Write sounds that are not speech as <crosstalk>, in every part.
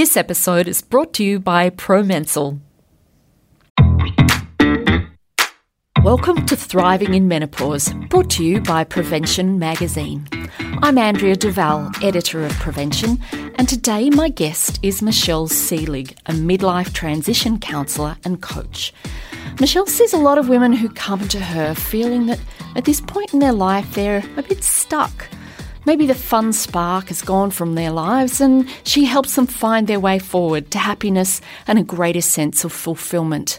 This episode is brought to you by Promensil. Welcome to Thriving in Menopause, brought to you by Prevention Magazine. I'm Andrea Duval, editor of Prevention, and today my guest is Michelle Seelig, a midlife transition counsellor and coach. Michelle sees a lot of women who come to her feeling that at this point in their life they're a bit stuck. Maybe the fun spark has gone from their lives, and she helps them find their way forward to happiness and a greater sense of fulfillment.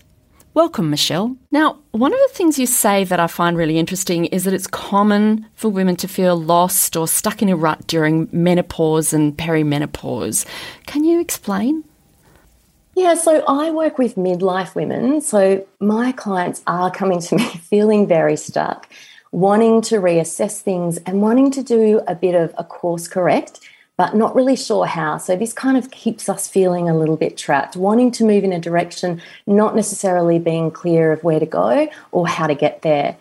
Welcome, Michelle. Now, one of the things you say that I find really interesting is that it's common for women to feel lost or stuck in a rut during menopause and perimenopause. Can you explain? Yeah, so I work with midlife women. So my clients are coming to me <laughs> feeling very stuck, wanting to reassess things and wanting to do a bit of a course correct but not really sure how. So this kind of keeps us feeling a little bit trapped, wanting to move in a direction, not necessarily being clear of where to go or how to get there.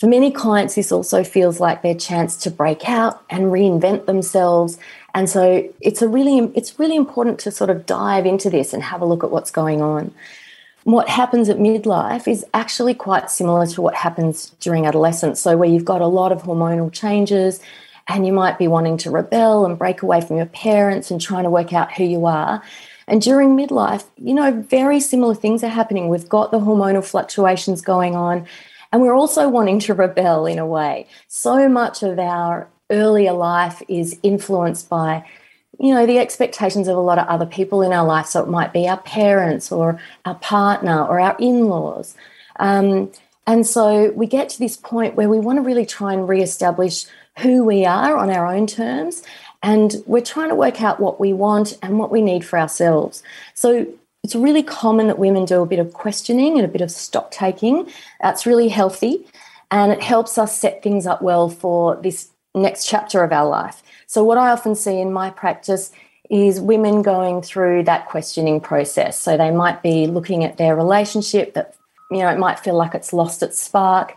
For many clients, this also feels like their chance to break out and reinvent themselves. And so it's a really it's really important to sort of dive into this and have a look at what's going on. What happens at midlife is actually quite similar to what happens during adolescence. So where you've got a lot of hormonal changes, and you might be wanting to rebel and break away from your parents and trying to work out who you are. And during midlife, you know, very similar things are happening. We've got the hormonal fluctuations going on, and we're also wanting to rebel in a way. So much of our earlier life is influenced by, you know, the expectations of a lot of other people in our life. So it might be our parents or our partner or our in laws. Um, and so we get to this point where we want to really try and reestablish who we are on our own terms. And we're trying to work out what we want and what we need for ourselves. So it's really common that women do a bit of questioning and a bit of stock taking. That's really healthy. And it helps us set things up well for this next chapter of our life. So, what I often see in my practice is women going through that questioning process. So, they might be looking at their relationship that, you know, it might feel like it's lost its spark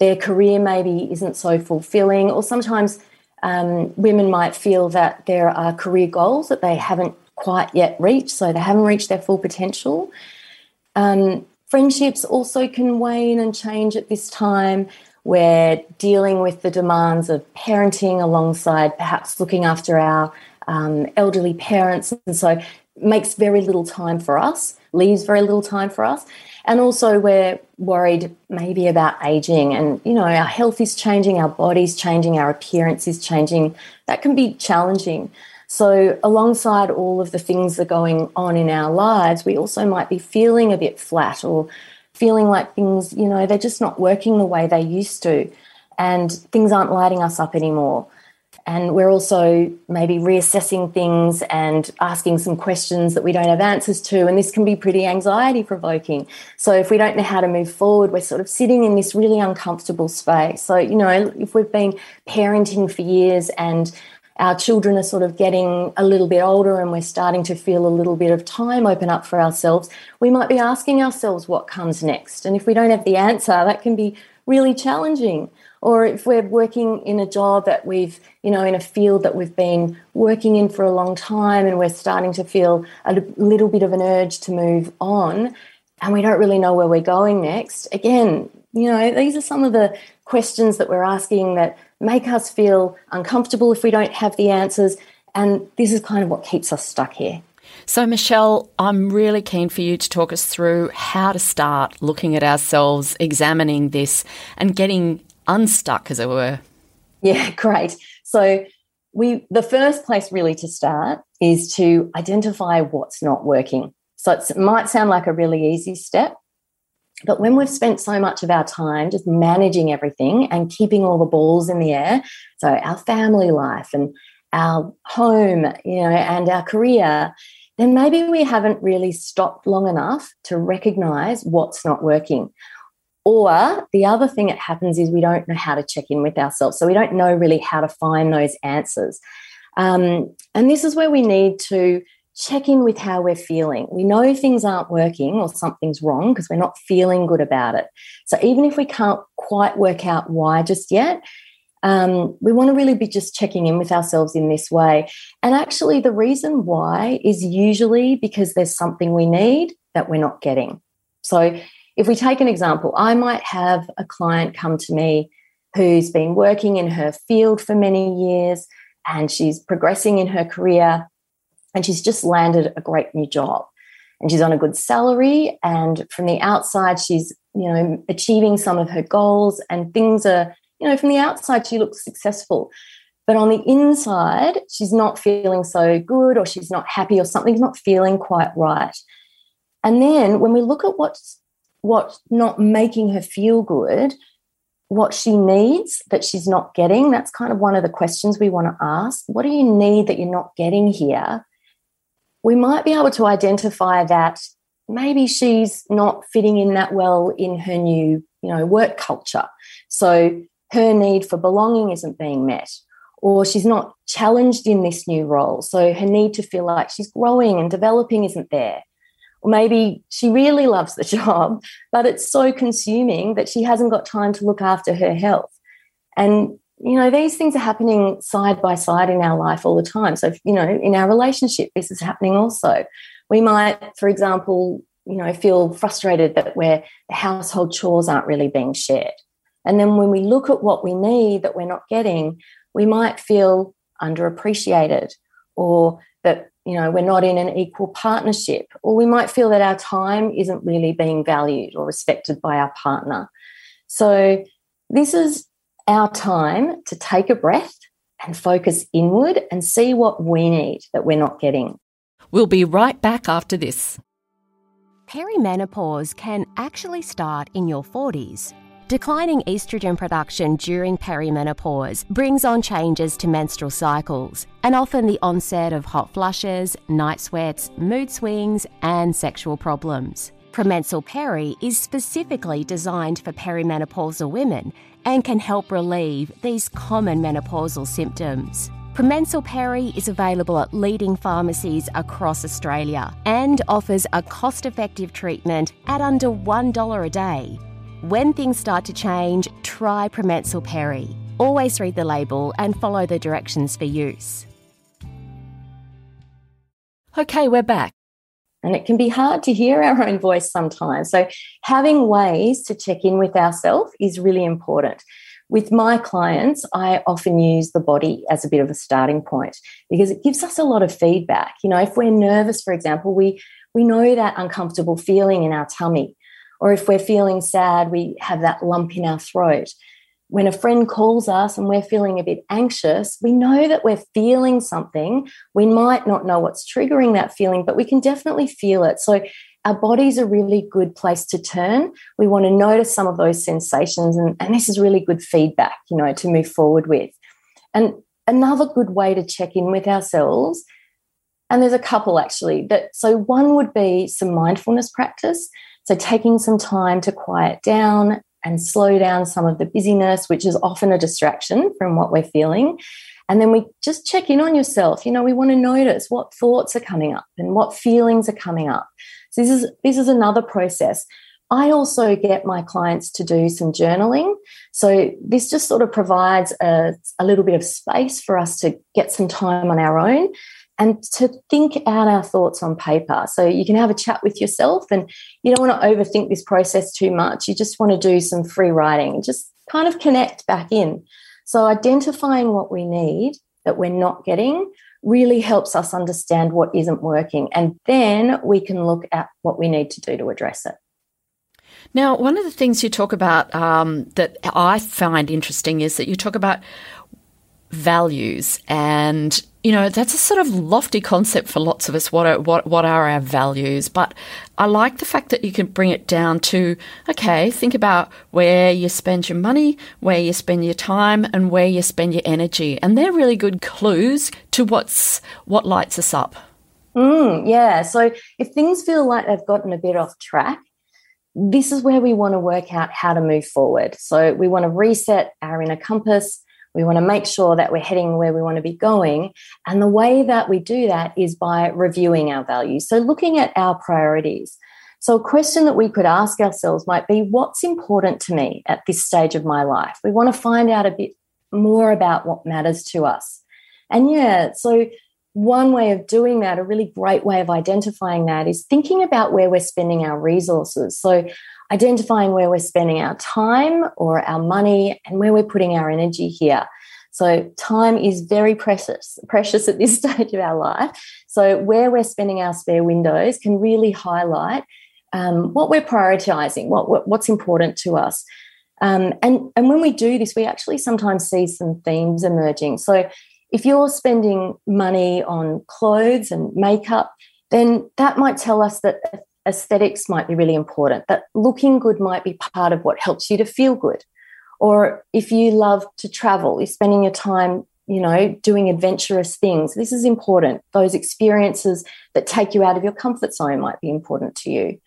their career maybe isn't so fulfilling, or sometimes um, women might feel that there are career goals that they haven't quite yet reached, so they haven't reached their full potential. Um, friendships also can wane and change at this time. We're dealing with the demands of parenting alongside perhaps looking after our um, elderly parents, and so makes very little time for us, leaves very little time for us. And also, we're worried maybe about aging, and you know, our health is changing, our body's changing, our appearance is changing. That can be challenging. So, alongside all of the things that are going on in our lives, we also might be feeling a bit flat or feeling like things, you know, they're just not working the way they used to, and things aren't lighting us up anymore. And we're also maybe reassessing things and asking some questions that we don't have answers to. And this can be pretty anxiety provoking. So if we don't know how to move forward, we're sort of sitting in this really uncomfortable space. So, you know, if we've been parenting for years and our children are sort of getting a little bit older and we're starting to feel a little bit of time open up for ourselves, we might be asking ourselves what comes next. And if we don't have the answer, that can be really challenging or if we're working in a job that we've, you know, in a field that we've been working in for a long time and we're starting to feel a little bit of an urge to move on and we don't really know where we're going next. Again, you know, these are some of the questions that we're asking that make us feel uncomfortable if we don't have the answers. And this is kind of what keeps us stuck here. So, Michelle, I'm really keen for you to talk us through how to start looking at ourselves, examining this, and getting unstuck, as it were. Yeah, <laughs> great. So we the first place really to start is to identify what's not working. So it might sound like a really easy step, but when we've spent so much of our time just managing everything and keeping all the balls in the air, so our family life and our home, you know, and our career, then maybe we haven't really stopped long enough to recognize what's not working. Or the other thing that happens is we don't know how to check in with ourselves. So we don't know really how to find those answers. Um, and this is where we need to check in with how we're feeling. We know things aren't working or something's wrong because we're not feeling good about it. So even if we can't quite work out why just yet, Um, we want to really be just checking in with ourselves in this way. And actually, the reason why is usually because there's something we need that we're not getting. So, if we take an example, I might have a client come to me who's been working in her field for many years and she's progressing in her career and she's just landed a great new job. And she's on a good salary and from the outside she's you know achieving some of her goals and things are you know from the outside she looks successful. But on the inside she's not feeling so good or she's not happy or something's not feeling quite right. And then when we look at what's what's not making her feel good what she needs that she's not getting that's kind of one of the questions we want to ask. What do you need that you're not getting here we might be able to identify that maybe she's not fitting in that well in her new you know work culture. So her need for belonging isn't being met or she's not challenged in this new role. So her need to feel like she's growing and developing isn't there. Or maybe she really loves the <laughs> job but it's so consuming that she hasn't got time to look after her health. And you know, these things are happening side by side in our life all the time. So, you know, in our relationship, this is happening also. We might, for example, you know, feel frustrated that where the household chores aren't really being shared. And then when we look at what we need that we're not getting, we might feel underappreciated or that, you know, we're not in an equal partnership, or we might feel that our time isn't really being valued or respected by our partner. So, this is our time to take a breath and focus inward and see what we need that we're not getting. We'll be right back after this. Perimenopause can actually start in your 40s. Declining estrogen production during perimenopause brings on changes to menstrual cycles and often the onset of hot flushes, night sweats, mood swings, and sexual problems. Promensil Peri is specifically designed for perimenopausal women and can help relieve these common menopausal symptoms. Promensil Peri is available at leading pharmacies across Australia and offers a cost effective treatment at under $1 a day. When things start to change, try Promensil Peri. Always read the label and follow the directions for use. Okay, we're back. And it can be hard to hear our own voice sometimes. So, having ways to check in with ourselves is really important. With my clients, I often use the body as a bit of a starting point because it gives us a lot of feedback. You know, if we're nervous, for example, we, we know that uncomfortable feeling in our tummy. Or if we're feeling sad, we have that lump in our throat when a friend calls us and we're feeling a bit anxious, we know that we're feeling something. We might not know what's triggering that feeling, but we can definitely feel it. So, our body's a really good place to turn. We want to notice some of those sensations, and, and this is really good feedback, you know, to move forward with. And another good way to check in with ourselves, and there's a couple actually, that so one would be some mindfulness practice. So, taking some time to quiet down and slow down some of the busyness, which is often a distraction from what we're feeling. And then we just check in on yourself. You know, we want to notice what thoughts are coming up and what feelings are coming up. So this is this is another process. I also get my clients to do some journaling. So this just sort of provides a, a little bit of space for us to get some time on our own and to think out our thoughts on paper. So you can have a chat with yourself and you don't want to overthink this process too much. You just want to do some free writing, just kind of connect back in. So identifying what we need that we're not getting really helps us understand what isn't working. And then we can look at what we need to do to address it. Now, one of the things you talk about um, that I find interesting is that you talk about values and you know that's a sort of lofty concept for lots of us what are, what what are our values. But i like the fact that you can bring it down to okay think about where you spend your money where you spend your time and where you spend your energy. And they're really good clues to what's what lights us up. Mm, yeah. So if things feel like they've gotten a bit off track this is where we want to work out how to move forward. So we want to reset our inner compass we want to make sure that we're heading where we want to be going. And the way that we do that is by reviewing our values. So, looking at our priorities. So, a question that we could ask ourselves might be what's important to me at this stage of my life? We want to find out a bit more about what matters to us. And yeah, so one way of doing that, a really great way of identifying that, is thinking about where we're spending our resources. So, identifying where we're spending our time or our money and where we're putting our energy here. So, time is very precious, precious at this <laughs> stage of our life. So, where we're spending our spare windows can really highlight um, what we're prioritizing, what, what, what's important to us. Um, and, and when we do this, we actually sometimes see some themes emerging. So, if you're spending money on clothes and makeup, then that might tell us that aesthetics might be really important, that looking good might be part of what helps you to feel good. Or if you love to travel, you're spending your time, you know, doing adventurous things. This is important. Those experiences that take you out of your comfort zone might be important to you.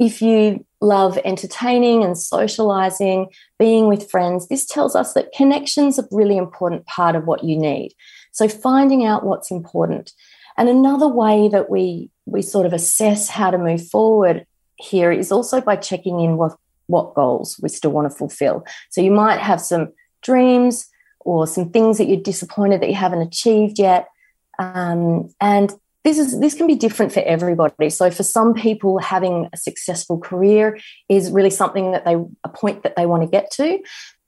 If you love entertaining and socializing, being with friends, this tells us that connection's are a really important part of what you need. So finding out what's important. And another way that we we sort of assess how to move forward here is also by checking in with what goals we still want to fulfill. So you might have some dreams or some things that you're disappointed that you haven't achieved yet. Um, and this is this can be different for everybody. So for some people, having a successful career is really something that they a point that they want to get to.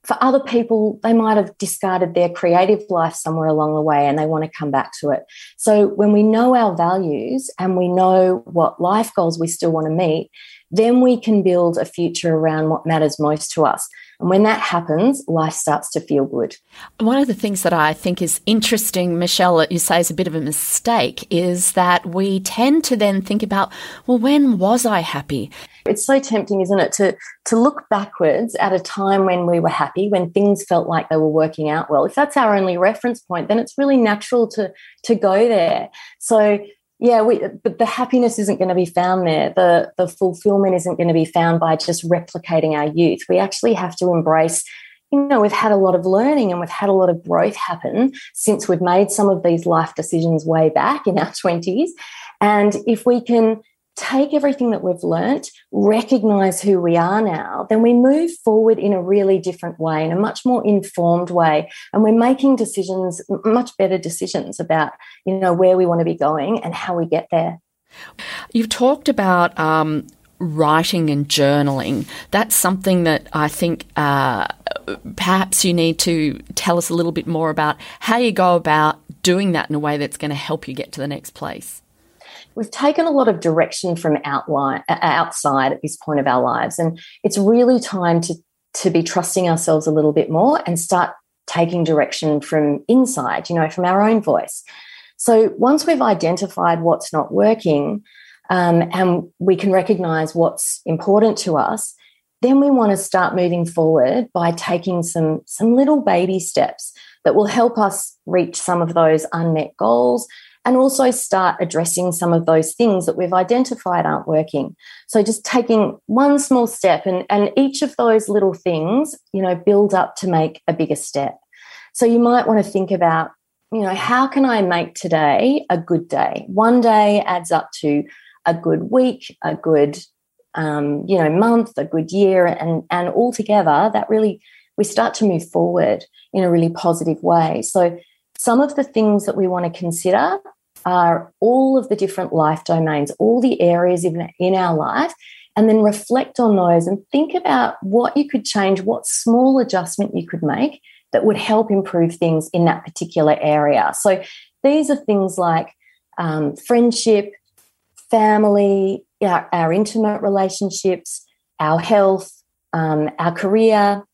For other people, they might have discarded their creative life somewhere along the way and they want to come back to it. So when we know our values and we know what life goals we still want to meet, then we can build a future around what matters most to us. And when that happens, life starts to feel good. One of the things that I think is interesting, Michelle, that you say is a bit of a mistake, is that we tend to then think about, well, when was I happy? It's so tempting, isn't it, to, to look backwards at a time when we were happy, when things felt like they were working out well. If that's our only reference point, then it's really natural to, to go there. So yeah we but the happiness isn't going to be found there. The the fulfillment isn't going to be found by just replicating our youth. We actually have to embrace you know we've had a lot of learning and we've had a lot of growth happen since we've made some of these life decisions way back in our <laughs> 20s and if we can take everything that we've learnt, recognize who we are now, then we move forward in a really different way, in a much more informed way. And we're making decisions, much better decisions about, you know, where we want to be going and how we get there. You've talked about um, writing and journaling. That's something that I think uh, perhaps you need to tell us a little bit more about how you go about doing that in a way that's going to help you get to the next place we've taken a lot of direction from outline, outside at this point of our lives. And it's really time to, to be trusting ourselves a little bit more and start taking direction from inside, you know, from our own voice. So once we've identified what's not working um, and we can recognize what's important to us, then we want to start moving forward by taking some, some little baby steps that will help us reach some of those unmet goals and also start addressing some of those things that we've identified aren't working. So just taking one small step and, and each of those little things, you know, build up to make a bigger step. So you might want to think about, you know, how can I make today a good day? One day adds up to a good week, a good um, you know, month, a good year, and and all together that really we start to move forward in a really positive way. So some of the things that we want to consider are all of the different life domains, all the areas in, in our life, and then reflect on those and think about what you could change, what small adjustment you could make that would help improve things in that particular area. So these are things like um, friendship, family, our, our, intimate relationships, our health, um, our career,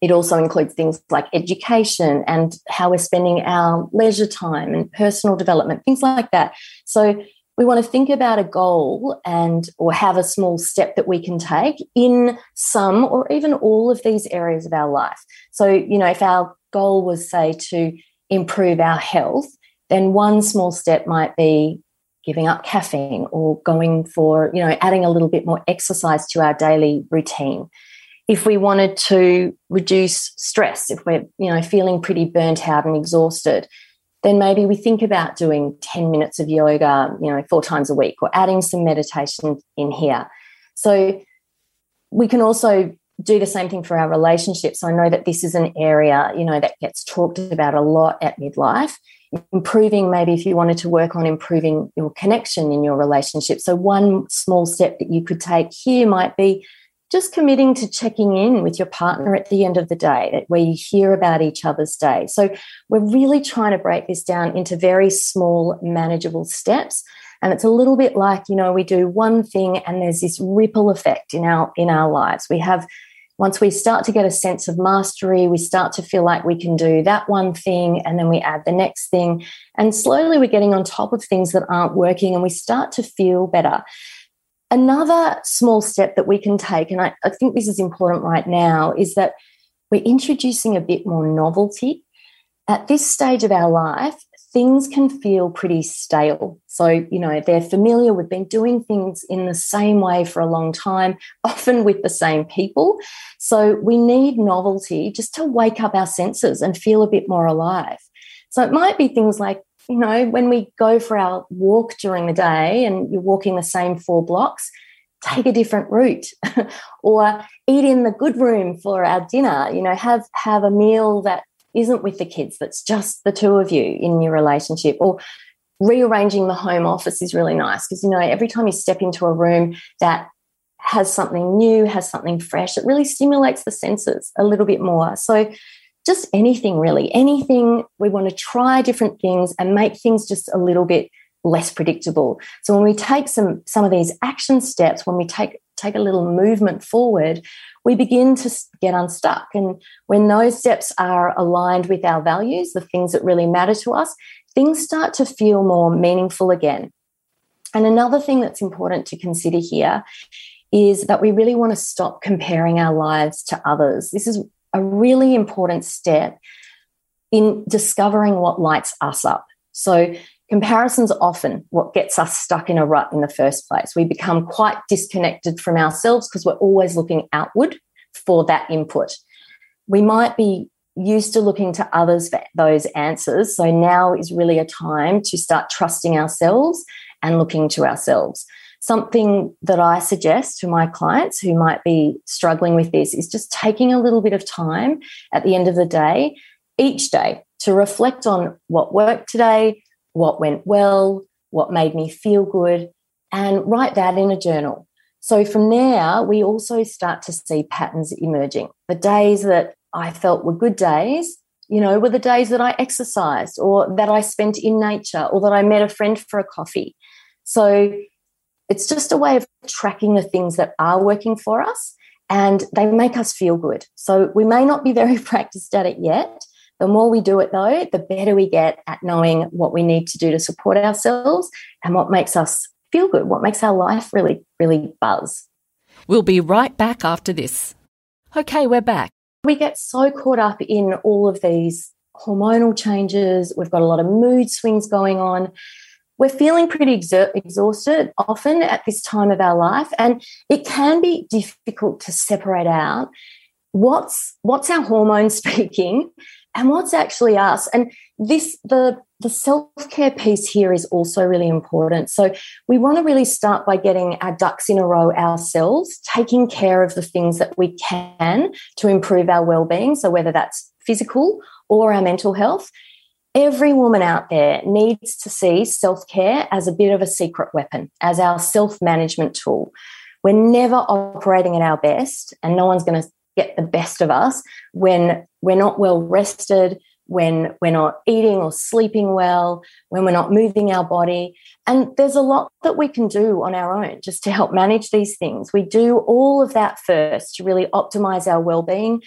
it also includes things like education and how we're spending our leisure time and personal development, things like that. So we want to think about a goal and or have a small step that we can take in some or even all of these areas of our life. So, you know, if our goal was say to improve our health, then one small step might be giving up caffeine or going for, you know, adding a little bit more exercise to our daily routine if we wanted to reduce stress, if we're you know feeling pretty burnt out and exhausted, then maybe we think about doing 10 minutes of yoga, you know, four times a week or adding some meditation in here. So we can also do the same thing for our relationships. I know that this is an area, you know, that gets talked about a lot at midlife. Improving, maybe if you wanted to work on improving your connection in your relationship. So, one small step that you could take here might be just committing to checking in with your partner at the end of the day, where you hear about each other's day. So, we're really trying to break this down into very small, manageable steps. And it's a little bit like, you know, we do one thing and there's this ripple effect in our in our lives. We have once we start to get a sense of mastery, we start to feel like we can do that one thing and then we add the next thing. And slowly we're getting on top of things that aren't working and we start to feel better. Another small step that we can take, and I, I think this is important right now, is that we're introducing a bit more novelty. At this stage of our life, things can feel pretty stale. So, you know, they're familiar. We've been doing things in the same way for a long time, <laughs> often with the same people. So, we need novelty just to wake up our senses and feel a bit more alive. So, it might be things like you know, when we go for our walk during the day and you're walking the same four blocks, take a different route <laughs> or eat in the good room for our dinner, you know, have have a meal that isn't with the kids, that's just the two of you in your relationship. Or rearranging the home office is really nice because you know, every time you step into a room that has something new, has something fresh, it really stimulates the senses a little bit more. So just anything really, anything. We want to try different things and make things just a little bit less predictable. So when we take some some of these action steps, when we take take a little movement forward, we begin to get unstuck. And when those steps are aligned with our values, the things that really matter to us, things start to feel more meaningful again. And another thing that's important to consider here is that we really want to stop comparing our lives to others. This is a really important step in discovering what lights us up. So, comparison's often what gets us stuck in a rut in the first place. We become quite disconnected from ourselves because we're always looking outward for that input. We might be used to looking to others for those answers. So now is really a time to start trusting ourselves and looking to ourselves. Something that I suggest to my clients who might be struggling with this is just taking a little bit of time at the end of the day, each day, to reflect on what worked today, what went well, what made me feel good, and write that in a journal. So from there, we also start to see patterns emerging. The days that I felt were good days, you know, were the days that I exercised or that I spent in nature or that I met a friend for a coffee. So it's just a way of tracking the things that are working for us and they make us feel good. So we may not be very <laughs> practiced at it yet. The more we do it, though, the better we get at knowing what we need to do to support ourselves and what makes us feel good, what makes our life really, really buzz. We'll be right back after this. Okay, we're back. We get so caught up in all of these hormonal changes. We've got a lot of mood swings going on we're feeling pretty exhausted often at this time of our life and it can be difficult to separate out what's what's our hormones <laughs> speaking and what's actually us. And this the the self-care piece here is also really important. So we want to really start by getting our ducks in a row ourselves taking care of the things that we can to improve our well-being. So whether that's physical or our mental health every woman out there needs to see self care as a bit of a secret weapon, as our self management tool. We're never operating at our best, and no one's going to get the best of us when we're not well rested, when we're not eating or sleeping well, when we're not moving our body. And there's a lot that we can do on our own just to help manage these things. We do all of that first to really optimize our well being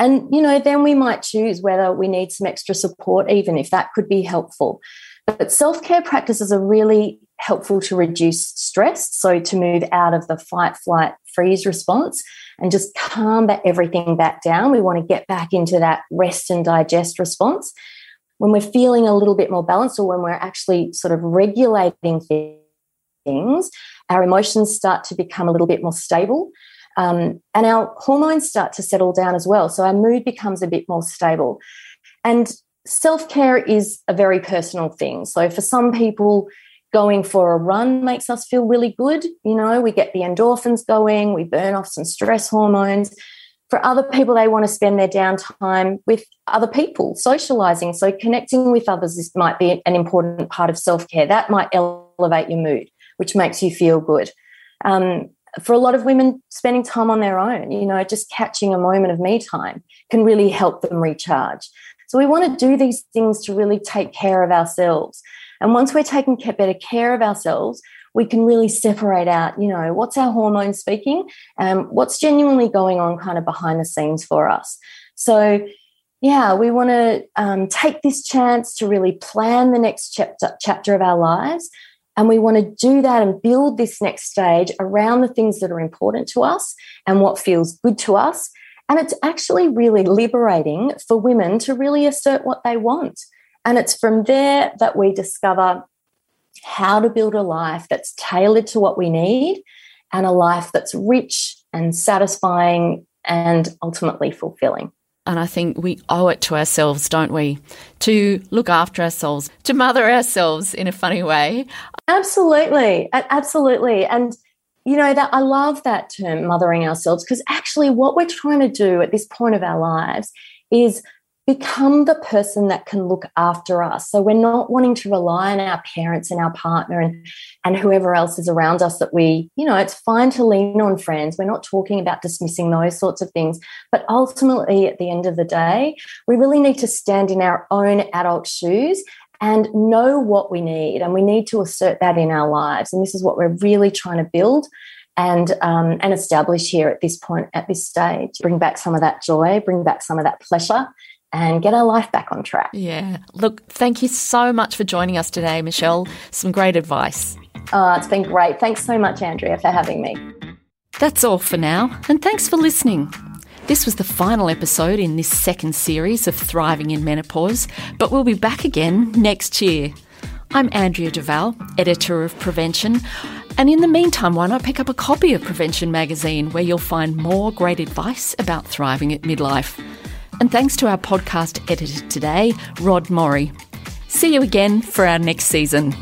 and, you know, then we might choose whether we need some extra support, even if that could be helpful. But self care practices are really helpful to reduce stress. So, to move out of the fight, flight, freeze response and just calm everything back down. We want to get back into that rest and digest response. When we're feeling a little bit more balanced or when we're actually sort of regulating things, our emotions start to become a little bit more stable. Um, and our hormones start to settle down as well. So our mood becomes a bit more stable. And self care is a very personal thing. So for some people, going for a run makes us feel really good. You know, we get the endorphins going, we burn off some stress hormones. For other people, they want to spend their downtime with other people, socializing. So, connecting with others might be an important part of self care. That might elevate your mood, which makes you feel good. Um, for a lot of women, spending time on their own, you know, just catching a moment of me time can really help them recharge. So, we want to do these things to really take care of ourselves. And once we're taking better care of ourselves, we can really separate out, you know, what's our hormones speaking and what's genuinely going on kind of behind the scenes for us. So, yeah, we want to um, take this chance to really plan the next chapter, chapter of our lives. And we want to do that and build this next stage around the things that are important to us and what feels good to us. And it's actually really liberating for women to really assert what they want. And it's from there that we discover how to build a life that's tailored to what we need and a life that's rich and satisfying and ultimately fulfilling. And I think we owe it to ourselves, don't we, to look after ourselves, to mother ourselves in a funny way. Absolutely. Absolutely. And, you know, that I love that term, mothering ourselves, because actually what we're trying to do at this point of our lives is become the person that can look after us. So we're not wanting to rely on our parents and our partner and, and whoever else is around us that we, you know, it's fine to lean on friends. We're not talking about dismissing those sorts of things. But ultimately, at the end of the day, we really need to stand in our own adult shoes and know what we need. And we need to assert that in our lives. And this is what we're really trying to build and um, and establish here at this point at this stage bring back some of that joy bring back some of that pleasure and get our life back on track. Yeah. Look, thank you so much for joining us today, Michelle. Some great advice. Oh, it's been great. Thanks so much, Andrea, for having me. That's all for now, and thanks for listening. This was the final episode in this second series of Thriving in Menopause, but we'll be back again next year. I'm Andrea Duval, editor of Prevention, and in the meantime, why not pick up a copy of Prevention magazine where you'll find more great advice about thriving at midlife? And thanks to our podcast editor today, Rod Morrie. See you again for our next season.